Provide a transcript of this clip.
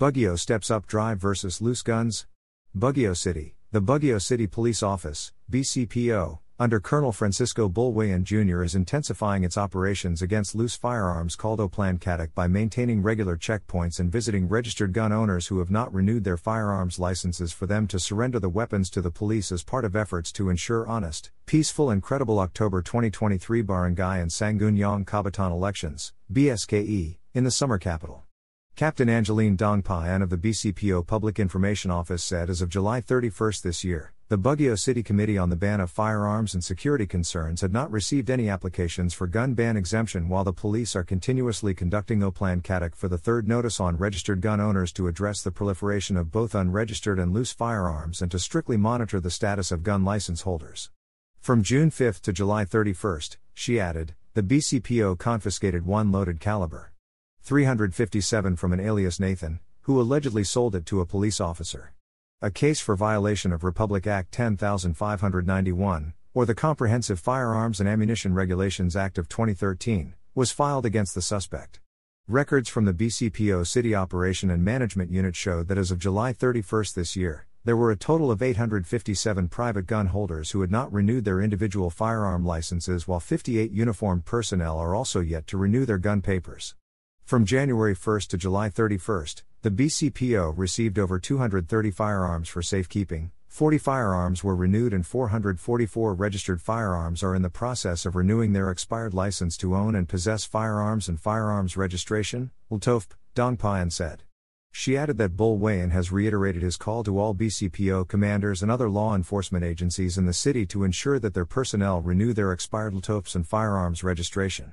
Baguio steps up drive versus loose guns. Baguio City, the Baguio City Police Office, BCPO, under Colonel Francisco Bulwayan Jr. is intensifying its operations against loose firearms called Oplan Katok by maintaining regular checkpoints and visiting registered gun owners who have not renewed their firearms licenses for them to surrender the weapons to the police as part of efforts to ensure honest, peaceful and credible October 2023 Barangay and Sangguniang Kabataan elections, BSKE, in the summer capital. Captain Angeline Dongpayan of the BCPO Public Information Office said as of July 31 this year, the Baguio City Committee on the Ban of Firearms and Security Concerns had not received any applications for gun ban exemption while the police are continuously conducting Oplan Katok for the third notice on registered gun owners to address the proliferation of both unregistered and loose firearms and to strictly monitor the status of gun license holders. From June 5 to July 31, she added, the BCPO confiscated one loaded caliber 357 from an alias Nathan, who allegedly sold it to a police officer. A case for violation of Republic Act 10591, or the Comprehensive Firearms and Ammunition Regulations Act of 2013, was filed against the suspect. Records from the BCPO City Operation and Management Unit showed that as of July 31 this year, there were a total of 857 private gun holders who had not renewed their individual firearm licenses, while 58 uniformed personnel are also yet to renew their gun papers. From January 1 to July 31, the BCPO received over 230 firearms for safekeeping, 40 firearms were renewed, and 444 registered firearms are in the process of renewing their expired license to own and possess firearms and firearms registration, LTOPF, Dongpayan said. She added that Bull Bulwayan has reiterated his call to all BCPO commanders and other law enforcement agencies in the city to ensure that their personnel renew their expired LTOPFs and firearms registration.